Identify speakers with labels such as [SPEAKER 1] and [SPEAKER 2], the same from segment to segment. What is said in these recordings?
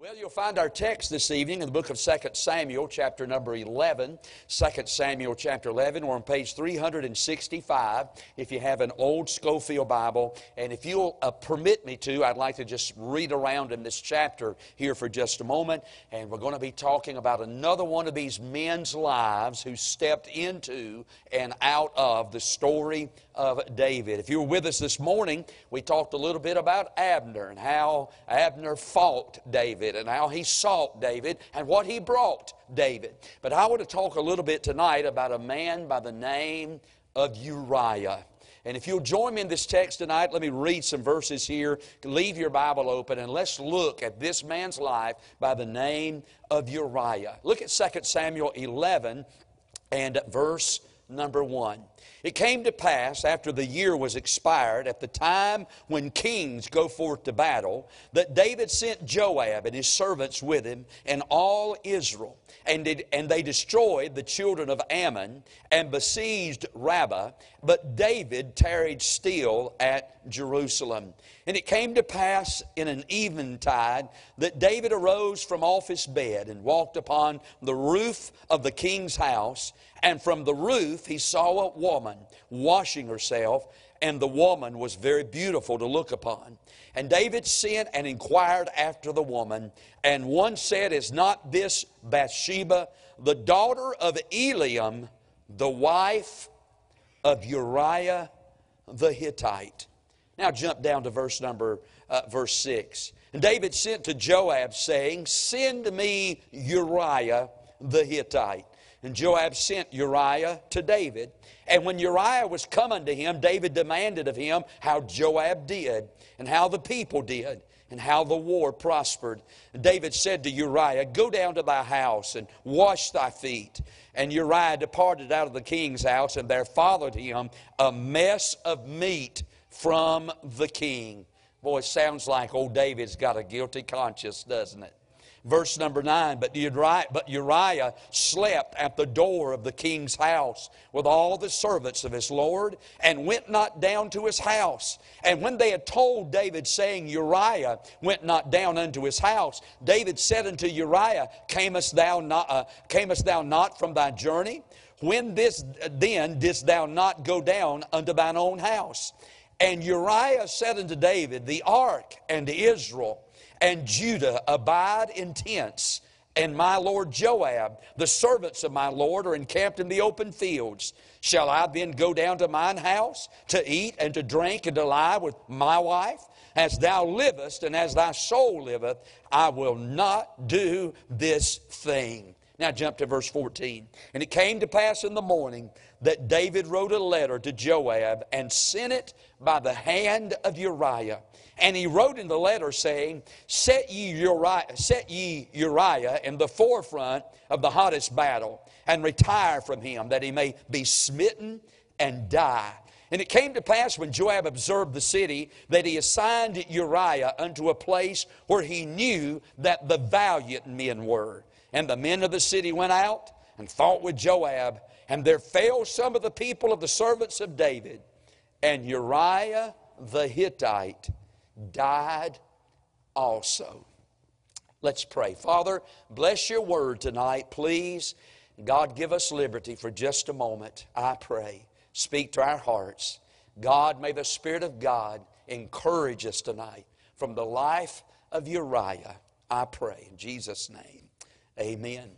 [SPEAKER 1] Well, you'll find our text this evening in the book of 2 Samuel, chapter number 11. 2 Samuel, chapter 11. We're on page 365 if you have an old Scofield Bible. And if you'll uh, permit me to, I'd like to just read around in this chapter here for just a moment. And we're going to be talking about another one of these men's lives who stepped into and out of the story of David. If you were with us this morning, we talked a little bit about Abner and how Abner fought David and how he sought David and what he brought David. But I want to talk a little bit tonight about a man by the name of Uriah. And if you'll join me in this text tonight, let me read some verses here. Leave your Bible open and let's look at this man's life by the name of Uriah. Look at 2 Samuel 11 and verse number 1. It came to pass after the year was expired, at the time when kings go forth to battle, that David sent Joab and his servants with him and all Israel. And, did, and they destroyed the children of Ammon and besieged Rabbah, but David tarried still at Jerusalem. And it came to pass in an eventide that David arose from off his bed and walked upon the roof of the king's house. And from the roof he saw a woman washing herself, and the woman was very beautiful to look upon. And David sent and inquired after the woman, and one said, Is not this Bathsheba, the daughter of Eliam, the wife of Uriah the Hittite? Now jump down to verse number uh, verse 6. And David sent to Joab, saying, Send me Uriah the Hittite. And Joab sent Uriah to David. And when Uriah was coming to him, David demanded of him how Joab did, and how the people did, and how the war prospered. And David said to Uriah, Go down to thy house and wash thy feet. And Uriah departed out of the king's house, and there followed him a mess of meat from the king. Boy, it sounds like old David's got a guilty conscience, doesn't it? Verse number 9 but Uriah, but Uriah slept at the door of the king's house with all the servants of his Lord and went not down to his house. And when they had told David, saying, Uriah went not down unto his house, David said unto Uriah, Camest thou not, uh, camest thou not from thy journey? When this then didst thou not go down unto thine own house? And Uriah said unto David, The ark and Israel and Judah abide in tents, and my lord Joab, the servants of my lord, are encamped in the open fields. Shall I then go down to mine house to eat and to drink and to lie with my wife? As thou livest and as thy soul liveth, I will not do this thing. Now jump to verse 14. And it came to pass in the morning that David wrote a letter to Joab and sent it by the hand of Uriah. And he wrote in the letter saying, Set ye Uriah, set ye Uriah in the forefront of the hottest battle, and retire from him, that he may be smitten and die. And it came to pass when Joab observed the city that he assigned Uriah unto a place where he knew that the valiant men were. And the men of the city went out and fought with Joab, and there fell some of the people of the servants of David. And Uriah the Hittite died also. Let's pray. Father, bless your word tonight, please. God, give us liberty for just a moment, I pray. Speak to our hearts. God, may the Spirit of God encourage us tonight from the life of Uriah, I pray. In Jesus' name, amen.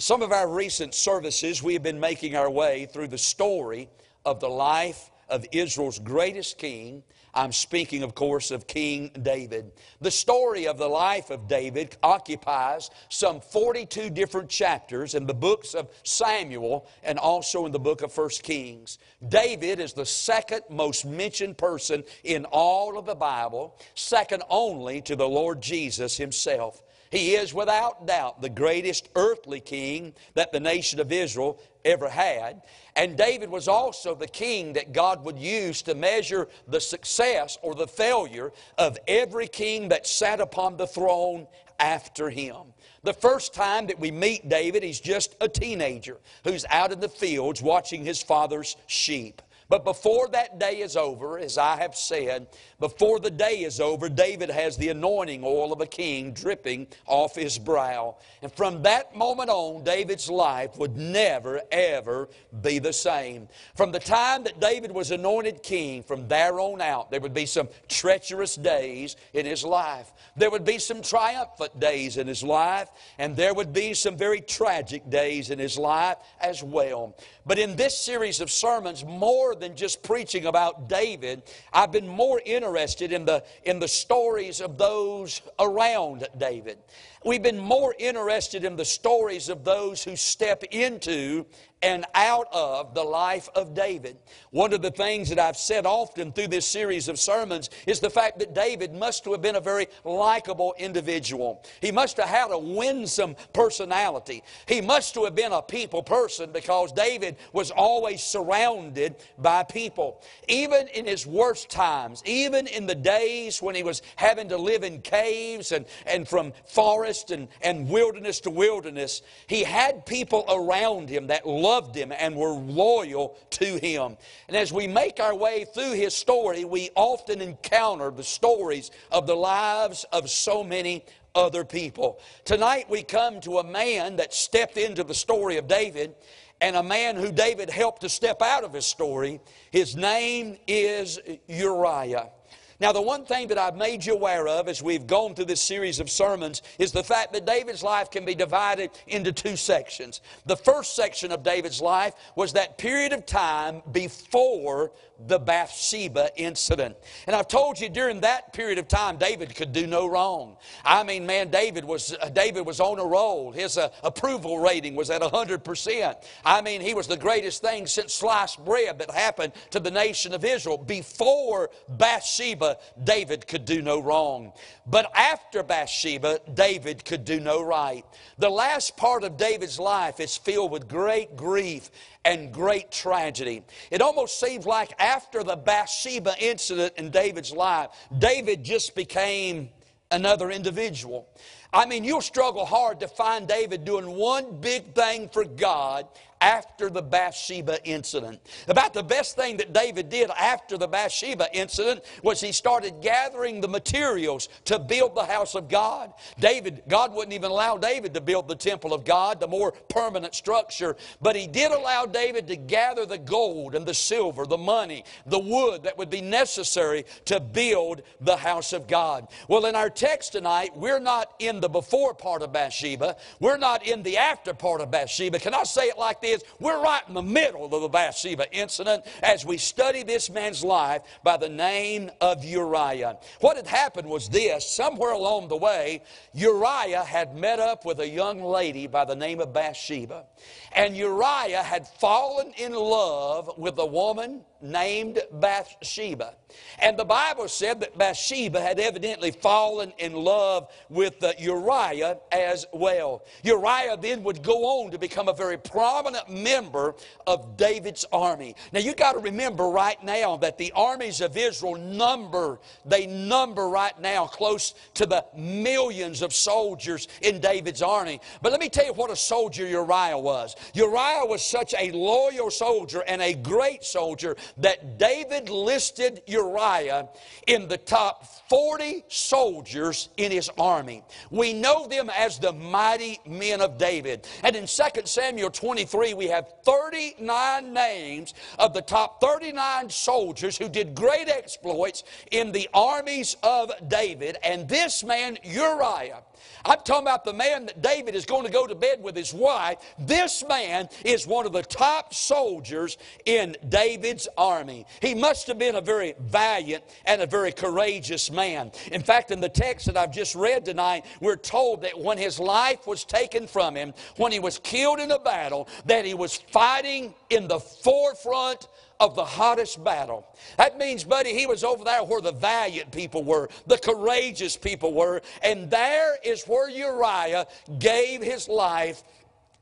[SPEAKER 1] Some of our recent services, we have been making our way through the story of the life of Israel's greatest king, I'm speaking, of course, of King David. The story of the life of David occupies some 42 different chapters in the books of Samuel and also in the book of 1 Kings. David is the second most mentioned person in all of the Bible, second only to the Lord Jesus himself. He is without doubt the greatest earthly king that the nation of Israel ever had. And David was also the king that God would use to measure the success or the failure of every king that sat upon the throne after him. The first time that we meet David, he's just a teenager who's out in the fields watching his father's sheep. But before that day is over, as I have said, before the day is over, David has the anointing oil of a king dripping off his brow. And from that moment on, David's life would never, ever be the same. From the time that David was anointed king, from there on out, there would be some treacherous days in his life. There would be some triumphant days in his life, and there would be some very tragic days in his life as well. But in this series of sermons, more than just preaching about David, I've been more interested in the, in the stories of those around David. We've been more interested in the stories of those who step into and out of the life of David. One of the things that I've said often through this series of sermons is the fact that David must have been a very likable individual. He must have had a winsome personality. He must have been a people person because David was always surrounded by people. Even in his worst times, even in the days when he was having to live in caves and, and from forest and, and wilderness to wilderness, he had people around him that loved loved him and were loyal to him. And as we make our way through his story, we often encounter the stories of the lives of so many other people. Tonight we come to a man that stepped into the story of David and a man who David helped to step out of his story. His name is Uriah. Now, the one thing that I've made you aware of as we've gone through this series of sermons is the fact that David's life can be divided into two sections. The first section of David's life was that period of time before the Bathsheba incident. And I've told you during that period of time, David could do no wrong. I mean, man, David was, uh, David was on a roll. His uh, approval rating was at 100%. I mean, he was the greatest thing since sliced bread that happened to the nation of Israel. Before Bathsheba, David could do no wrong. But after Bathsheba, David could do no right. The last part of David's life is filled with great grief and great tragedy. It almost seems like after the Bathsheba incident in David's life, David just became another individual. I mean, you'll struggle hard to find David doing one big thing for God after the Bathsheba incident. About the best thing that David did after the Bathsheba incident was he started gathering the materials to build the house of God. David, God wouldn't even allow David to build the temple of God, the more permanent structure, but he did allow David to gather the gold and the silver, the money, the wood that would be necessary to build the house of God. Well, in our text tonight, we're not in the before part of Bathsheba, we're not in the after part of Bathsheba. Can I say it like this? Is we're right in the middle of the Bathsheba incident as we study this man's life by the name of Uriah. What had happened was this somewhere along the way, Uriah had met up with a young lady by the name of Bathsheba. And Uriah had fallen in love with the woman named Bathsheba. And the Bible said that Bathsheba had evidently fallen in love with uh, Uriah as well. Uriah then would go on to become a very prominent member of David's army. Now you got to remember right now that the armies of Israel number, they number right now close to the millions of soldiers in David's army. But let me tell you what a soldier Uriah was. Uriah was such a loyal soldier and a great soldier that David listed Uriah in the top 40 soldiers in his army. We know them as the mighty men of David. And in 2 Samuel 23, we have 39 names of the top 39 soldiers who did great exploits in the armies of David. And this man, Uriah, I'm talking about the man that David is going to go to bed with his wife. This man is one of the top soldiers in David's army. He must have been a very valiant and a very courageous man. In fact, in the text that I've just read tonight, we're told that when his life was taken from him, when he was killed in a battle, that he was fighting in the forefront of the hottest battle. That means, buddy, he was over there where the valiant people were, the courageous people were, and there is where Uriah gave his life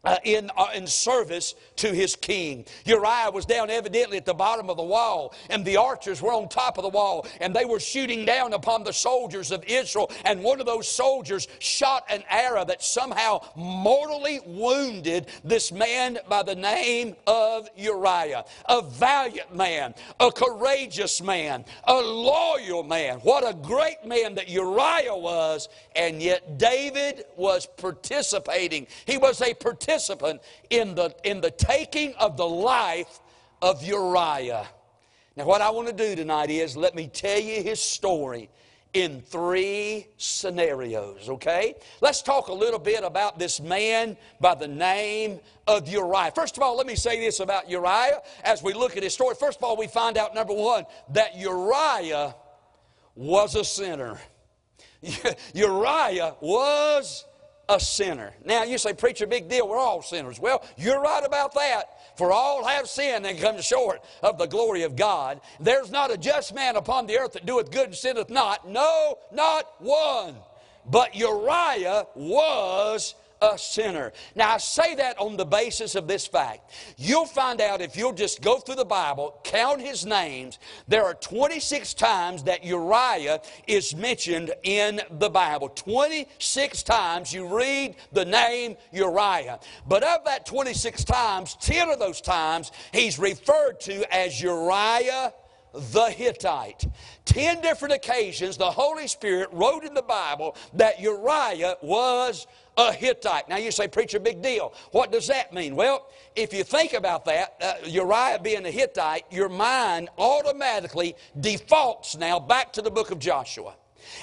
[SPEAKER 1] uh, in, uh, in service to his king. Uriah was down evidently at the bottom of the wall, and the archers were on top of the wall, and they were shooting down upon the soldiers of Israel. And one of those soldiers shot an arrow that somehow mortally wounded this man by the name of Uriah. A valiant man, a courageous man, a loyal man. What a great man that Uriah was, and yet David was participating. He was a participant participant in the, in the taking of the life of Uriah. Now, what I want to do tonight is let me tell you his story in three scenarios, okay? Let's talk a little bit about this man by the name of Uriah. First of all, let me say this about Uriah as we look at his story. First of all, we find out, number one, that Uriah was a sinner. Uriah was a sinner. Now, you say, Preacher, big deal, we're all sinners. Well, you're right about that. For all have sinned and come short of the glory of God. There's not a just man upon the earth that doeth good and sinneth not. No, not one. But Uriah was a sinner. Now, I say that on the basis of this fact. You'll find out if you'll just go through the Bible, count his names, there are 26 times that Uriah is mentioned in the Bible. 26 times you read the name Uriah. But of that 26 times, 10 of those times he's referred to as Uriah the Hittite. Ten different occasions the Holy Spirit wrote in the Bible that Uriah was a Hittite. Now you say, preacher, big deal. What does that mean? Well, if you think about that, uh, Uriah being a Hittite, your mind automatically defaults now back to the book of Joshua.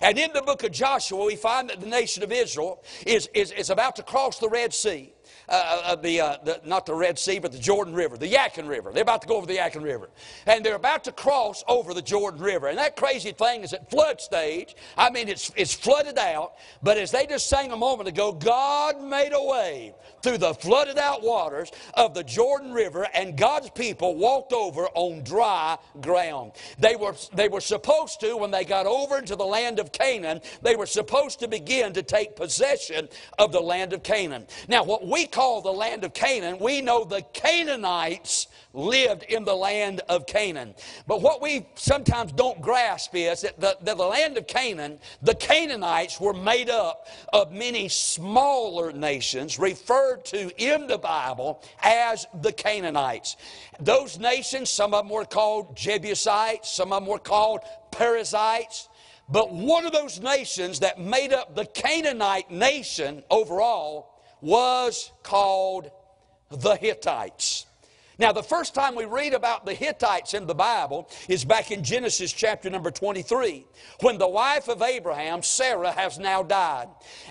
[SPEAKER 1] And in the book of Joshua, we find that the nation of Israel is, is, is about to cross the Red Sea. Uh, uh, uh, the, uh, the, not the Red Sea, but the Jordan River, the Yadkin River. They're about to go over the Yadkin River. And they're about to cross over the Jordan River. And that crazy thing is at flood stage. I mean, it's, it's flooded out. But as they just sang a moment ago, God made a way through the flooded out waters of the Jordan River, and God's people walked over on dry ground. They were, they were supposed to, when they got over into the land of Canaan, they were supposed to begin to take possession of the land of Canaan. Now, what we call the land of Canaan, we know the Canaanites lived in the land of Canaan. But what we sometimes don't grasp is that the, the, the, land of Canaan, the Canaanites were made up of many smaller nations referred to in the Bible as the Canaanites. Those nations, some of them were called Jebusites, some of them were called Perizzites. But one of those nations that made up the Canaanite nation overall was called the Hittites. Now, the first time we read about the Hittites in the Bible is back in Genesis chapter number 23, when the wife of Abraham, Sarah, has now died.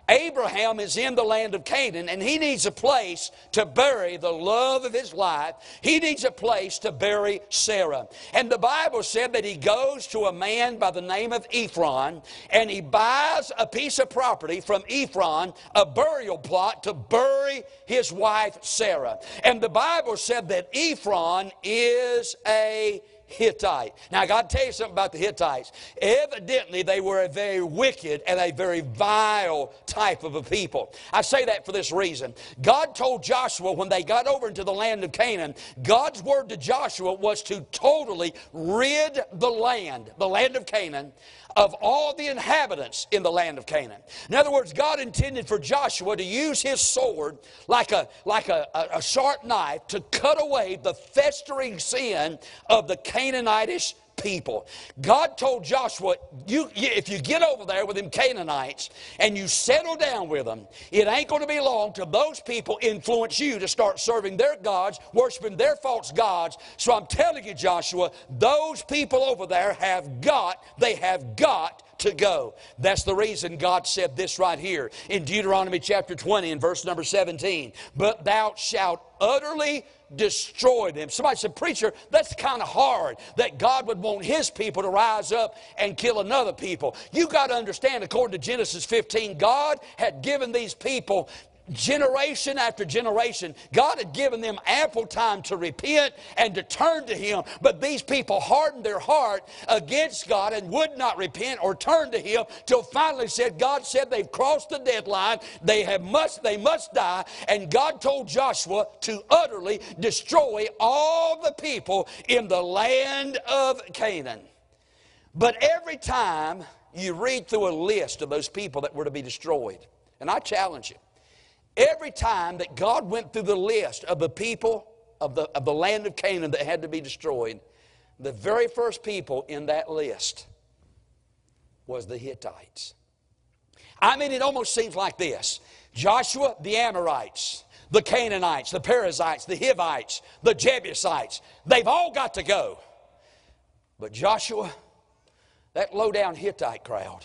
[SPEAKER 1] Abraham is in the land of Canaan and he needs a place to bury the love of his life. He needs a place to bury Sarah. And the Bible said that he goes to a man by the name of Ephron and he buys a piece of property from Ephron, a burial plot to bury his wife Sarah. And the Bible said that Ephron is a Hittite. Now, I got to tell you something about the Hittites. Evidently, they were a very wicked and a very vile type of a people. I say that for this reason. God told Joshua when they got over into the land of Canaan, God's word to Joshua was to totally rid the land, the land of Canaan, of all the inhabitants in the land of Canaan. In other words, God intended for Joshua to use his sword like a, like a, a, sharp knife to cut away the festering sin of the Canaanitish people. God told Joshua, you, if you get over there with them Canaanites and you settle down with them, it ain't going to be long till those people influence you to start serving their gods, worshiping their false gods. So I'm telling you, Joshua, those people over there have got, they have got to go. That's the reason God said this right here in Deuteronomy chapter 20 and verse number 17. But thou shalt utterly destroy them. Somebody said, Preacher, that's kind of hard that God would want his people to rise up and kill another people. You got to understand, according to Genesis 15, God had given these people generation after generation. God had given them ample time to repent and to turn to Him, but these people hardened their heart against God and would not repent or turn to Him till finally said, God said they've crossed the deadline, they have must, they must die, and God told Joshua to utterly destroy all the people in the land of Canaan. But every time you read through a list of those people that were to be destroyed, and I challenge you, every time that God went through the list of the people of the, of the land of Canaan that had to be destroyed, the very first people in that list was the Hittites. I mean, it almost seems like this Joshua, the Amorites, the Canaanites, the Perizzites, the Hivites, the Jebusites, they've all got to go. But Joshua, that low down Hittite crowd,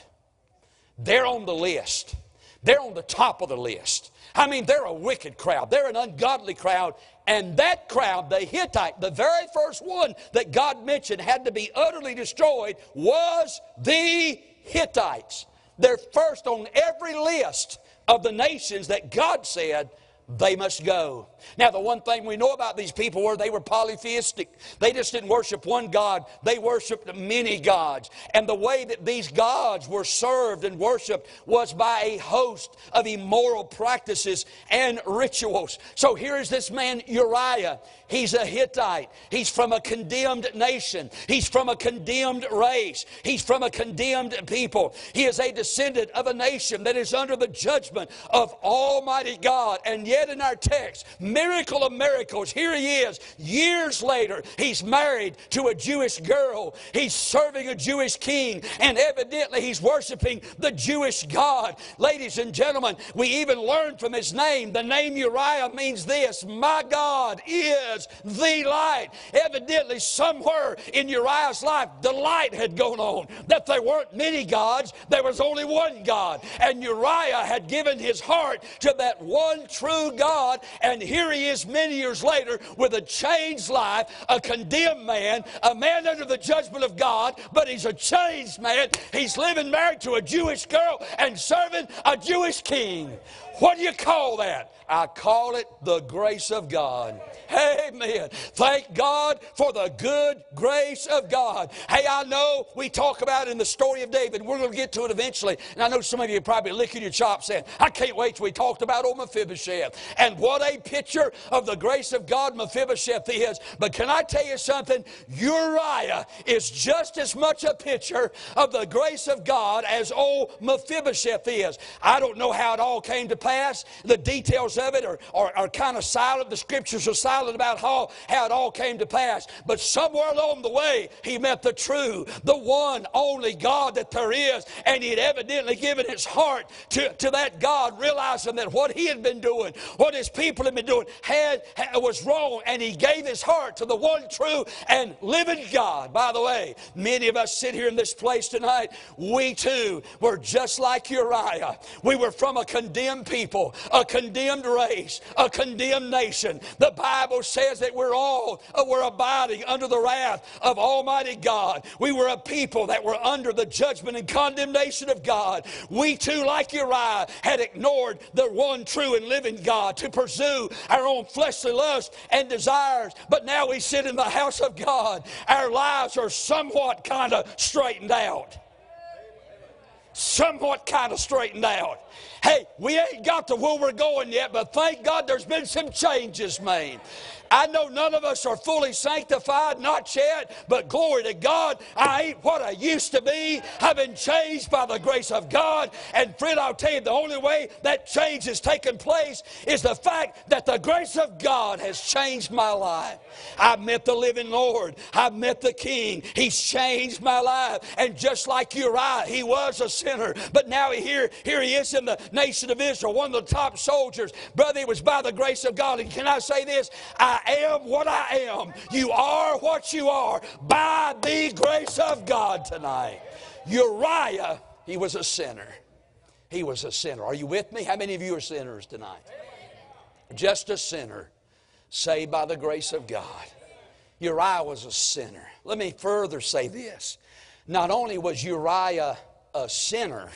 [SPEAKER 1] they're on the list. They're on the top of the list. I mean, they're a wicked crowd. They're an ungodly crowd. And that crowd, the Hittite, the very first one that God mentioned had to be utterly destroyed was the Hittites. They're first on every list of the nations that God said they must go. Now, the one thing we know about these people were they were polytheistic. They just didn't worship one God, they worshiped many gods. And the way that these gods were served and worshiped was by a host of immoral practices and rituals. So here is this man, Uriah. He's a Hittite. He's from a condemned nation. He's from a condemned race. He's from a condemned people. He is a descendant of a nation that is under the judgment of Almighty God. And yet, in our text, miracle of miracles, here he is, years later, he's married to a Jewish girl. He's serving a Jewish king, and evidently he's worshiping the Jewish God. Ladies and gentlemen, we even learn from his name. The name Uriah means this My God is the light. Evidently, somewhere in Uriah's life, the light had gone on. That there weren't many gods, there was only one God. And Uriah had given his heart to that one true God. And here he is many years later with a changed life, a condemned man, a man under the judgment of God, but he's a changed man. He's living married to a Jewish girl and serving a Jewish king. What do you call that? I call it the grace of God. Amen. Thank God for the good grace of God. Hey, I know we talk about in the story of David. We're going to get to it eventually. And I know some of you are probably licking your chops saying, I can't wait till we talked about old Mephibosheth. And what a picture of the grace of God Mephibosheth is. But can I tell you something? Uriah is just as much a picture of the grace of God as old Mephibosheth is. I don't know how it all came to pass. The details of it are, are, are kind of silent. The scriptures are silent about how, how it all came to pass. But somewhere along the way, he met the true, the one, only God that there is. And he had evidently given his heart to, to that God, realizing that what he had been doing, what his people had been doing, had, had was wrong. And he gave his heart to the one true and living God. By the way, many of us sit here in this place tonight. We too were just like Uriah. We were from a condemned people, a condemned race, a condemned nation. The Bible says that we're all uh, we're abiding under the wrath of Almighty God. We were a people that were under the judgment and condemnation of God. We too, like Uriah, had ignored the one true and living God to pursue our own fleshly lusts and desires. But now we sit in the house of God. Our lives are somewhat kind of straightened out somewhat kind of straightened out. Hey, we ain't got to where we're going yet, but thank God there's been some changes made. I know none of us are fully sanctified, not yet, but glory to God, I ain't what I used to be. I've been changed by the grace of God. And friend, I'll tell you, the only way that change has taken place is the fact that the grace of God has changed my life. I've met the living Lord. I've met the King. He's changed my life. And just like Uriah, he was a sinner, but now here, here he is in the nation of Israel, one of the top soldiers. Brother, it was by the grace of God. And can I say this? I am what I am. You are what you are by the grace of God tonight. Uriah, he was a sinner. He was a sinner. Are you with me? How many of you are sinners tonight? Just a sinner, saved by the grace of God. Uriah was a sinner. Let me further say this. Not only was Uriah a sinner,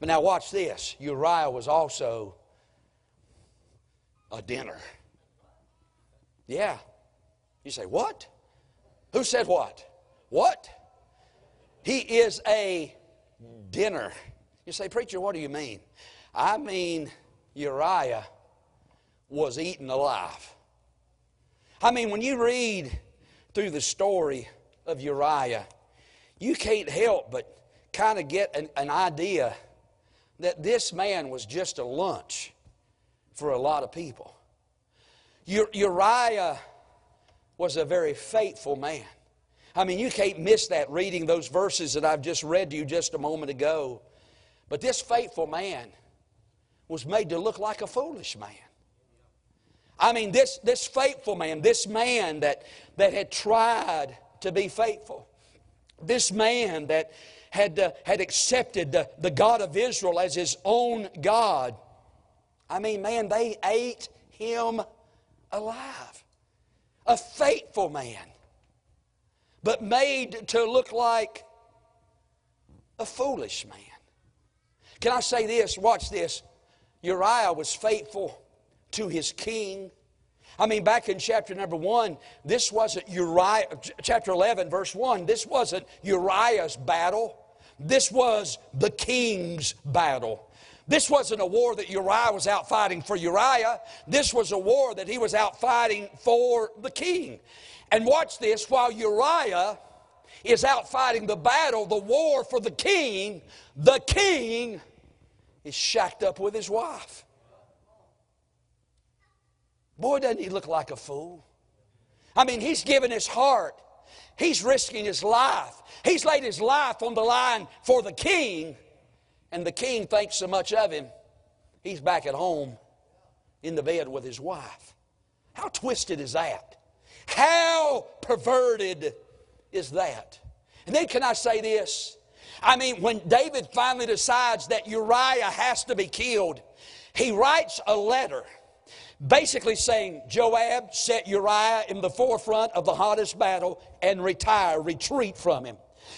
[SPEAKER 1] but now watch this Uriah was also a dinner. Yeah. You say, What? Who said what? What? He is a dinner. You say, Preacher, what do you mean? I mean, Uriah was eaten alive. I mean, when you read through the story of Uriah, you can't help but kind of get an, an idea that this man was just a lunch for a lot of people. Uriah was a very faithful man. I mean, you can't miss that reading those verses that I've just read to you just a moment ago. But this faithful man was made to look like a foolish man. I mean, this, this faithful man, this man that, that had tried to be faithful, this man that had, uh, had accepted the, the God of Israel as his own God. I mean, man, they ate him alive. A faithful man, but made to look like a foolish man. Can I say this? Watch this. Uriah was faithful to his king. I mean, back in chapter number one, this wasn't Uriah, chapter 11, verse 1, this wasn't Uriah's battle. This was the king's battle. This wasn't a war that Uriah was out fighting for Uriah. This was a war that he was out fighting for the king. And watch this while Uriah is out fighting the battle, the war for the king, the king is shacked up with his wife. Boy, doesn't he look like a fool? I mean, he's given his heart, he's risking his life, he's laid his life on the line for the king, and the king thinks so much of him, he's back at home in the bed with his wife. How twisted is that? How perverted is that? And then, can I say this? I mean, when David finally decides that Uriah has to be killed, he writes a letter basically saying, Joab, set Uriah in the forefront of the hottest battle and retire, retreat from him.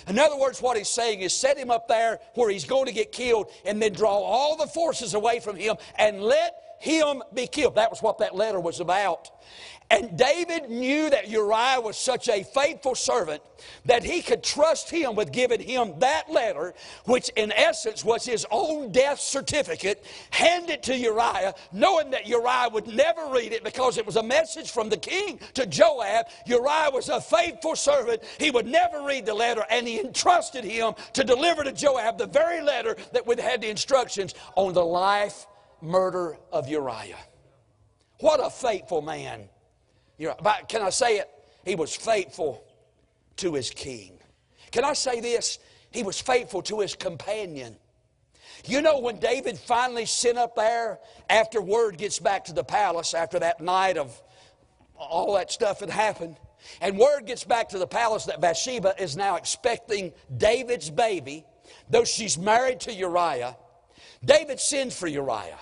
[SPEAKER 1] In other words, what he's saying is set him up there where he's going to get killed and then draw all the forces away from him and let him be killed. That was what that letter was about. And David knew that Uriah was such a faithful servant that he could trust him with giving him that letter, which in essence was his own death certificate, hand it to Uriah, knowing that Uriah would never read it because it was a message from the king to Joab. Uriah was a faithful servant. He would never read the letter, and he entrusted him to deliver to Joab the very letter that would have the instructions on the life murder of Uriah. What a faithful man. Can I say it? He was faithful to his king. Can I say this? He was faithful to his companion. You know, when David finally sent up there after word gets back to the palace, after that night of all that stuff had happened, and word gets back to the palace that Bathsheba is now expecting David's baby, though she's married to Uriah, David sends for Uriah.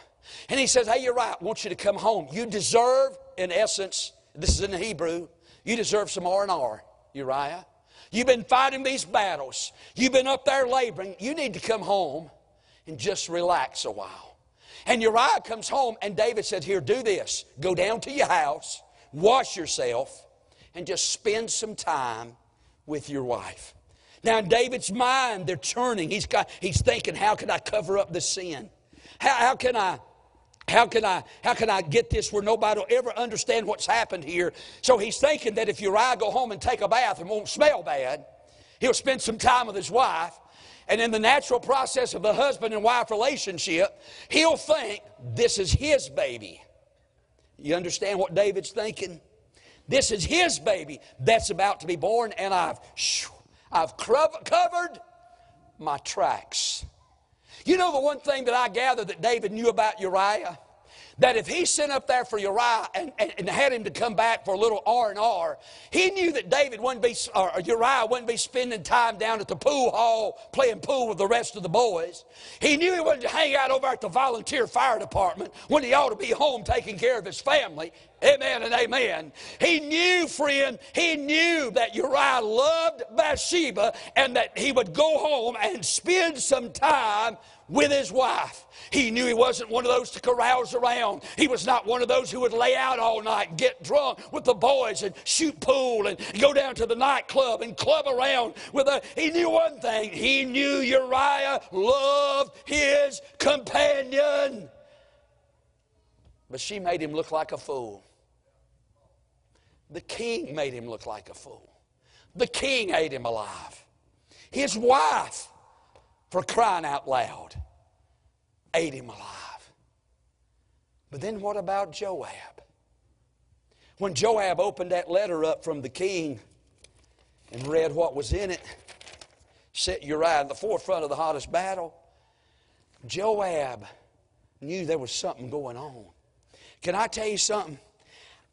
[SPEAKER 1] And he says, Hey, Uriah, I want you to come home. You deserve, in essence, this is in the Hebrew. You deserve some R&R, Uriah. You've been fighting these battles. You've been up there laboring. You need to come home and just relax a while. And Uriah comes home, and David says, Here, do this. Go down to your house, wash yourself, and just spend some time with your wife. Now, in David's mind, they're turning. He's, got, he's thinking, How can I cover up the sin? How, how can I how can I how can I get this where nobody will ever understand what's happened here? So he's thinking that if Uriah go home and take a bath and won't smell bad, he'll spend some time with his wife. And in the natural process of the husband and wife relationship, he'll think this is his baby. You understand what David's thinking? This is his baby that's about to be born, and I've, I've covered my tracks. You know the one thing that I gather that David knew about Uriah? That if he sent up there for Uriah and, and, and, had him to come back for a little R and R, he knew that David wouldn't be or Uriah wouldn't be spending time down at the pool hall playing pool with the rest of the boys. He knew he wouldn't hang out over at the volunteer fire department when he ought to be home taking care of his family. Amen and amen. He knew, friend, he knew that Uriah loved Bathsheba and that he would go home and spend some time with his wife. He knew he wasn't one of those to carouse around. He was not one of those who would lay out all night and get drunk with the boys and shoot pool and go down to the nightclub and club around with a. He knew one thing. He knew Uriah loved his companion. But she made him look like a fool. The king made him look like a fool. The king ate him alive. His wife, for crying out loud, ate him alive. But then what about Joab? When Joab opened that letter up from the king and read what was in it, set Uriah in the forefront of the hottest battle, Joab knew there was something going on. Can I tell you something?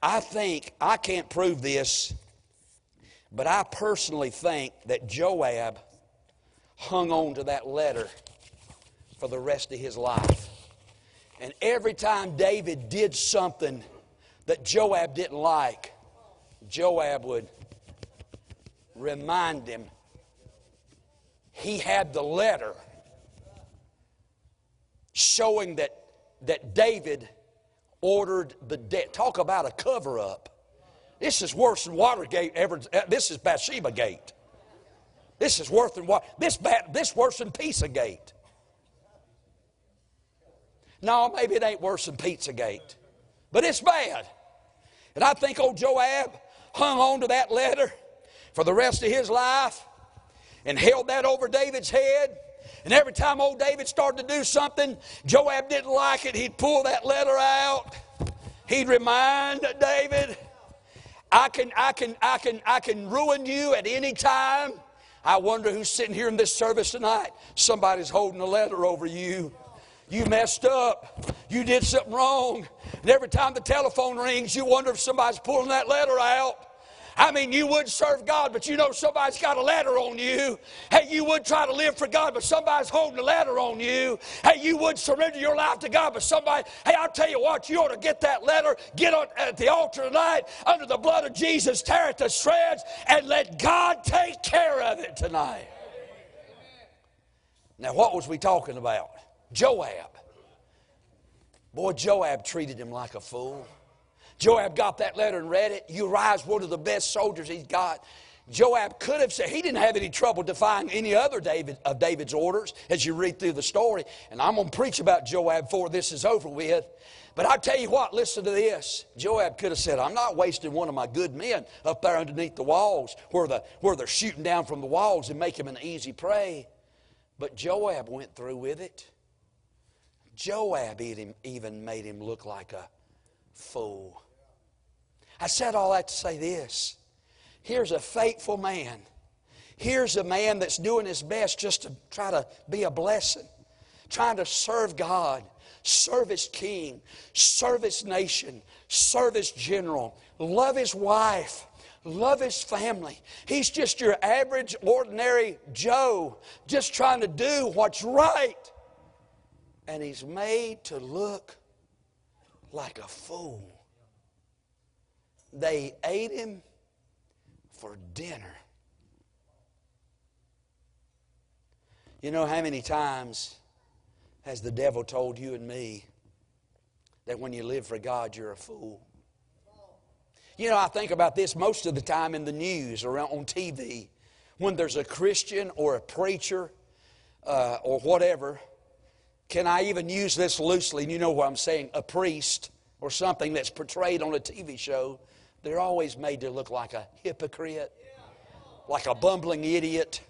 [SPEAKER 1] I think, I can't prove this, but I personally think that Joab hung on to that letter for the rest of his life. And every time David did something that Joab didn't like, Joab would remind him he had the letter showing that, that David ordered the death. Talk about a cover up. This is worse than Watergate ever. Uh, this is Bathsheba Gate. This is worse than what? This. This worse than Pizzagate. No, maybe it ain't worse than Pizzagate, but it's bad. And I think old Joab hung on to that letter for the rest of his life and held that over David's head. And every time old David started to do something, Joab didn't like it, he'd pull that letter out. He'd remind David, I can, I can, I can, I can ruin you at any time. I wonder who's sitting here in this service tonight. Somebody's holding a letter over you. You messed up. You did something wrong. And every time the telephone rings, you wonder if somebody's pulling that letter out. I mean, you would serve God, but you know somebody's got a letter on you. Hey, you would try to live for God, but somebody's holding a letter on you. Hey, you would surrender your life to God, but somebody, hey, I'll tell you what, you ought to get that letter, get on, at the altar tonight, under the blood of Jesus, tear it to shreds, and let God take care of it tonight. Now, what was we talking about? Joab. Boy, Joab treated him like a fool. Joab got that letter and read it. Uriah's one of the best soldiers he's got. Joab could have said he didn't have any trouble defying any other David of David's orders as you read through the story. And I'm going to preach about Joab before this is over with. But I tell you what, listen to this. Joab could have said, I'm not wasting one of my good men up there underneath the walls where, the, where they're shooting down from the walls and make him an easy prey. But Joab went through with it. Joab even made him look like a fool. I said all that to say this. Here's a faithful man. Here's a man that's doing his best just to try to be a blessing, trying to serve God, serve his king, serve his nation, serve his general, love his wife, love his family. He's just your average, ordinary Joe, just trying to do what's right. And he's made to look like a fool. They ate him for dinner. You know how many times has the devil told you and me that when you live for God, you're a fool? You know, I think about this most of the time in the news or on TV. When there's a Christian or a preacher uh, or whatever, can I even use this loosely? And you know what I'm saying, a priest or something that's portrayed on a TV show they're always made to look like a hypocrite, like a bumbling idiot,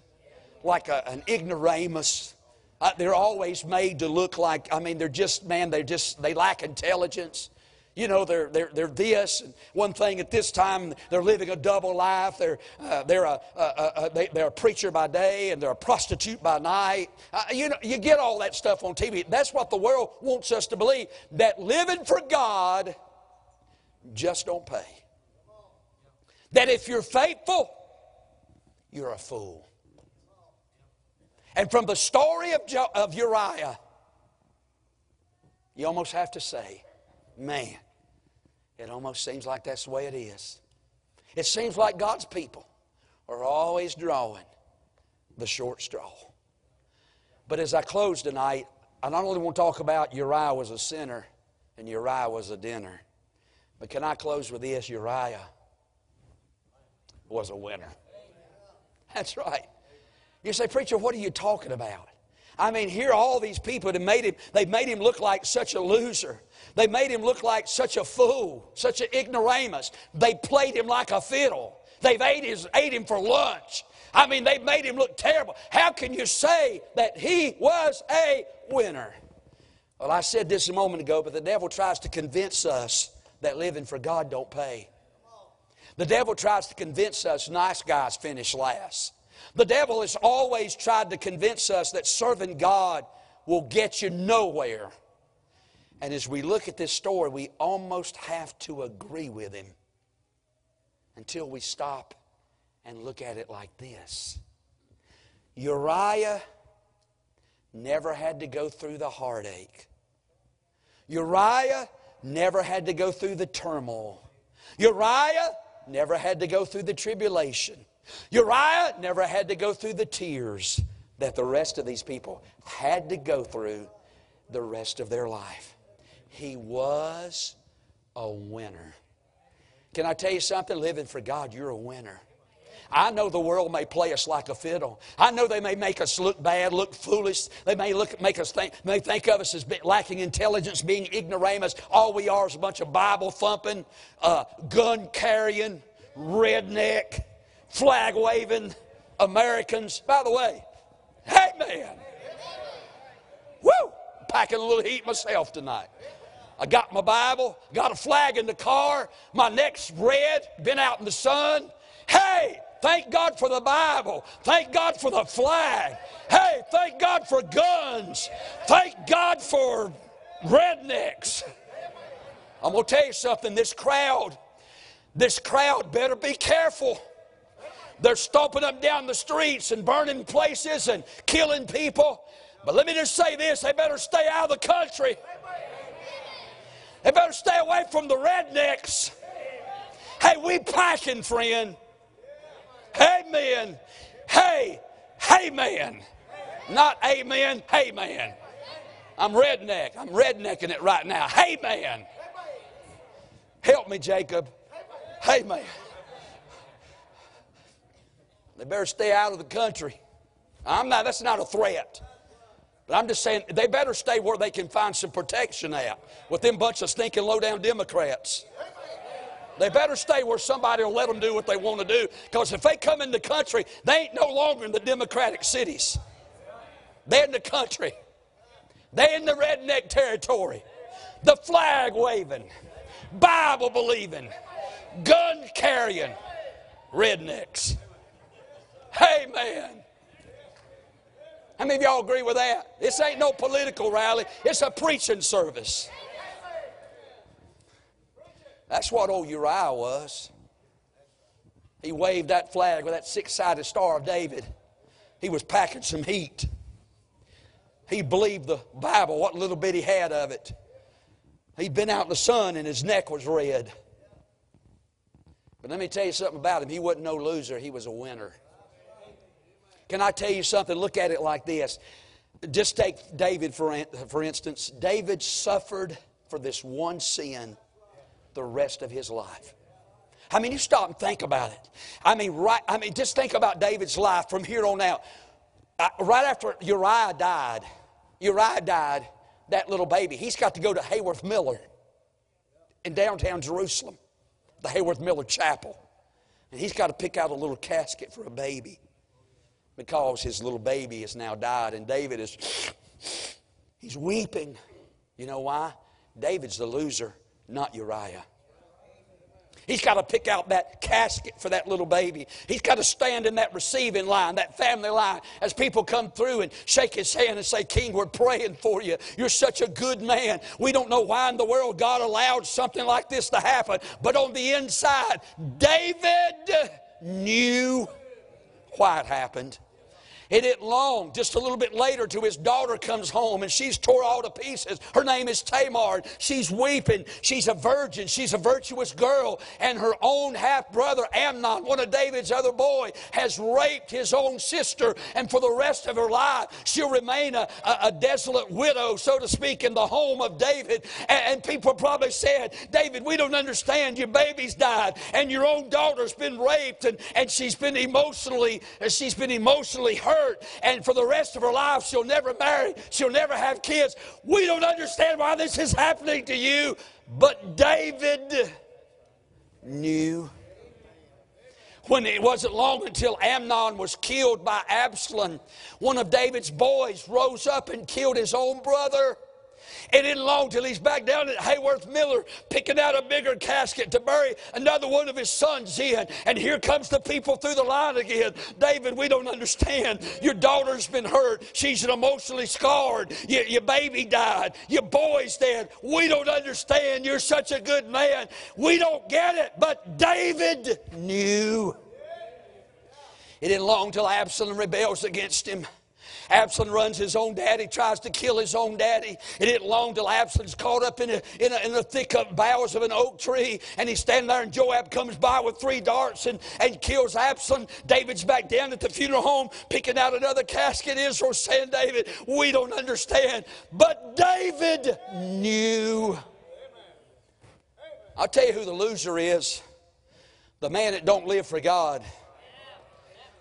[SPEAKER 1] like a, an ignoramus. Uh, they're always made to look like, I mean, they're just, man, they're just, they lack intelligence. You know, they're, they're, they're this. And one thing at this time, they're living a double life. They're, uh, they're, a, a, a, they, they're a preacher by day and they're a prostitute by night. Uh, you know, you get all that stuff on TV. That's what the world wants us to believe that living for God just don't pay that if you're faithful, you're a fool. And from the story of, jo- of Uriah, you almost have to say, man, it almost seems like that's the way it is. It seems like God's people are always drawing the short straw. But as I close tonight, I not only want to talk about Uriah was a sinner and Uriah was a dinner, but can I close with this? Uriah was a winner. That's right. You say, Preacher, what are you talking about? I mean, here all these people have made him, they've made him look like such a loser. They made him look like such a fool, such an ignoramus. They played him like a fiddle. They've ate, his, ate him for lunch. I mean, they've made him look terrible. How can you say that he was a winner? Well, I said this a moment ago, but the devil tries to convince us that living for God don't pay. The devil tries to convince us nice guys finish last. The devil has always tried to convince us that serving God will get you nowhere. And as we look at this story, we almost have to agree with him until we stop and look at it like this Uriah never had to go through the heartache, Uriah never had to go through the turmoil, Uriah never had to go through the tribulation. Uriah never had to go through the tears that the rest of these people had to go through the rest of their life. He was a winner. Can I tell you something? Living for God, you're a winner. I know the world may play us like a fiddle. I know they may make us look bad, look foolish. They may look, make us think, may think of us as lacking intelligence, being ignoramus. All we are is a bunch of Bible thumping, uh, gun carrying, redneck, flag waving Americans. By the way, hey man, woo, packing a little heat myself tonight. I got my Bible, got a flag in the car, my neck's red, been out in the sun. Hey, thank God for the Bible. Thank God for the flag. Hey, thank God for guns. Thank God for rednecks. I'm going to tell you something. This crowd, this crowd better be careful. They're stomping up down the streets and burning places and killing people. But let me just say this they better stay out of the country. They better stay away from the rednecks. Hey, we packing, friend. Hey, man. Hey, hey, man. Not amen, hey, man. I'm redneck. I'm rednecking it right now. Hey, man. Help me, Jacob. Hey, man. They better stay out of the country. I'm not, that's not a threat. But I'm just saying they better stay where they can find some protection at with them bunch of stinking low down Democrats. They better stay where somebody will let them do what they want to do. Because if they come in the country, they ain't no longer in the Democratic cities. They're in the country. They're in the redneck territory. The flag waving, Bible believing, gun carrying rednecks. Amen. How many of y'all agree with that? This ain't no political rally, it's a preaching service. That's what old Uriah was. He waved that flag with that six sided star of David. He was packing some heat. He believed the Bible, what little bit he had of it. He'd been out in the sun and his neck was red. But let me tell you something about him. He wasn't no loser, he was a winner. Can I tell you something? Look at it like this. Just take David, for, for instance. David suffered for this one sin the rest of his life. I mean, you stop and think about it. I mean, right, I mean, just think about David's life from here on out. Uh, right after Uriah died, Uriah died, that little baby, he's got to go to Hayworth Miller in downtown Jerusalem, the Hayworth Miller Chapel. And he's got to pick out a little casket for a baby because his little baby has now died. And David is, he's weeping. You know why? David's the loser, not Uriah. He's got to pick out that casket for that little baby. He's got to stand in that receiving line, that family line, as people come through and shake his hand and say, King, we're praying for you. You're such a good man. We don't know why in the world God allowed something like this to happen. But on the inside, David knew why it happened. It didn't long, just a little bit later, till his daughter comes home and she's tore all to pieces. Her name is Tamar. She's weeping. She's a virgin. She's a virtuous girl. And her own half brother, Amnon, one of David's other boy, has raped his own sister. And for the rest of her life, she'll remain a, a, a desolate widow, so to speak, in the home of David. And, and people probably said, David, we don't understand. Your baby's died and your own daughter's been raped and, and she's been emotionally, she's been emotionally hurt hurt, and for the rest of her life, she'll never marry, she'll never have kids. We don't understand why this is happening to you, but David knew. When it wasn't long until Amnon was killed by Absalom, one of David's boys rose up and killed his own brother. It didn't long till he's back down at Hayworth Miller picking out a bigger casket to bury another one of his sons in. And here comes the people through the line again. David, we don't understand. Your daughter's been hurt. She's emotionally scarred. Your, your baby died. Your boy's dead. We don't understand. You're such a good man. We don't get it. But David knew. It didn't long till Absalom rebels against him. Absalom runs his own daddy, tries to kill his own daddy. It isn't long till Absalom's caught up in, a, in, a, in the thick of boughs of an oak tree, and he's standing there, and Joab comes by with three darts and, and kills Absalom. David's back down at the funeral home, picking out another casket. Israel saying, David, we don't understand. But David knew. I'll tell you who the loser is the man that don't live for God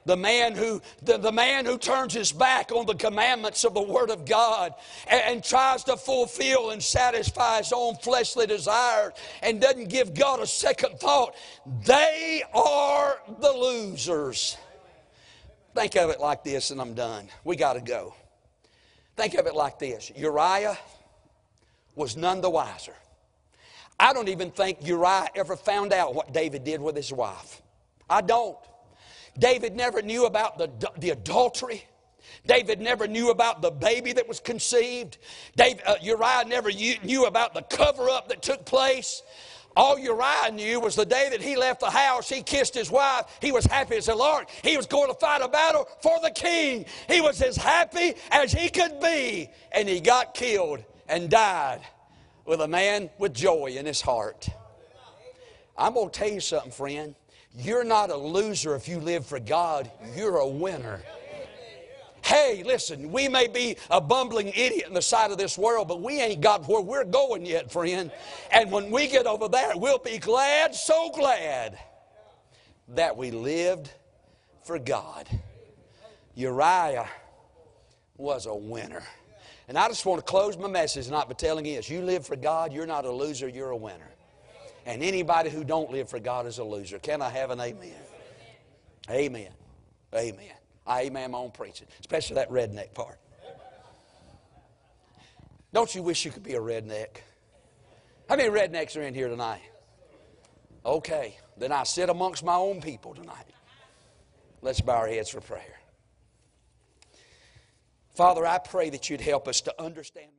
[SPEAKER 1] the man who the, the man who turns his back on the commandments of the word of god and, and, tries to fulfill and satisfy his own fleshly desires and doesn't give god a second thought they are the losers. Think of it like this and i'm done. We got to go. Think of it like this. Uriah was none the wiser. I don't even think uriah ever found out what david did with his wife. I don't David never knew about the, the adultery. David never knew about the baby that was conceived. David, uh, Uriah never knew about the cover up that took place. All Uriah knew was the day that he left the house, he kissed his wife. He was happy as a lark. He was going to fight a battle for the king. He was as happy as he could be. And he got killed and died with a man with joy in his heart. I'm going to tell you something, friend. You're not a loser if you live for God, you're a winner. Hey, listen, we may be a bumbling idiot in the sight of this world, but we ain't got where we're going yet, friend. And when we get over there, we'll be glad, so glad, that we lived for God. Uriah was a winner. And I just want to close my message not by telling you this. You live for God, you're not a loser, you're a winner. And anybody who don't live for God is a loser. Can I have an amen? Amen. Amen. I amen my own preaching, especially that redneck part. Don't you wish you could be a redneck? How many rednecks are in here tonight? Okay, then I sit amongst my own people tonight. Let's bow our heads for prayer. Father, I pray that you'd help us to understand.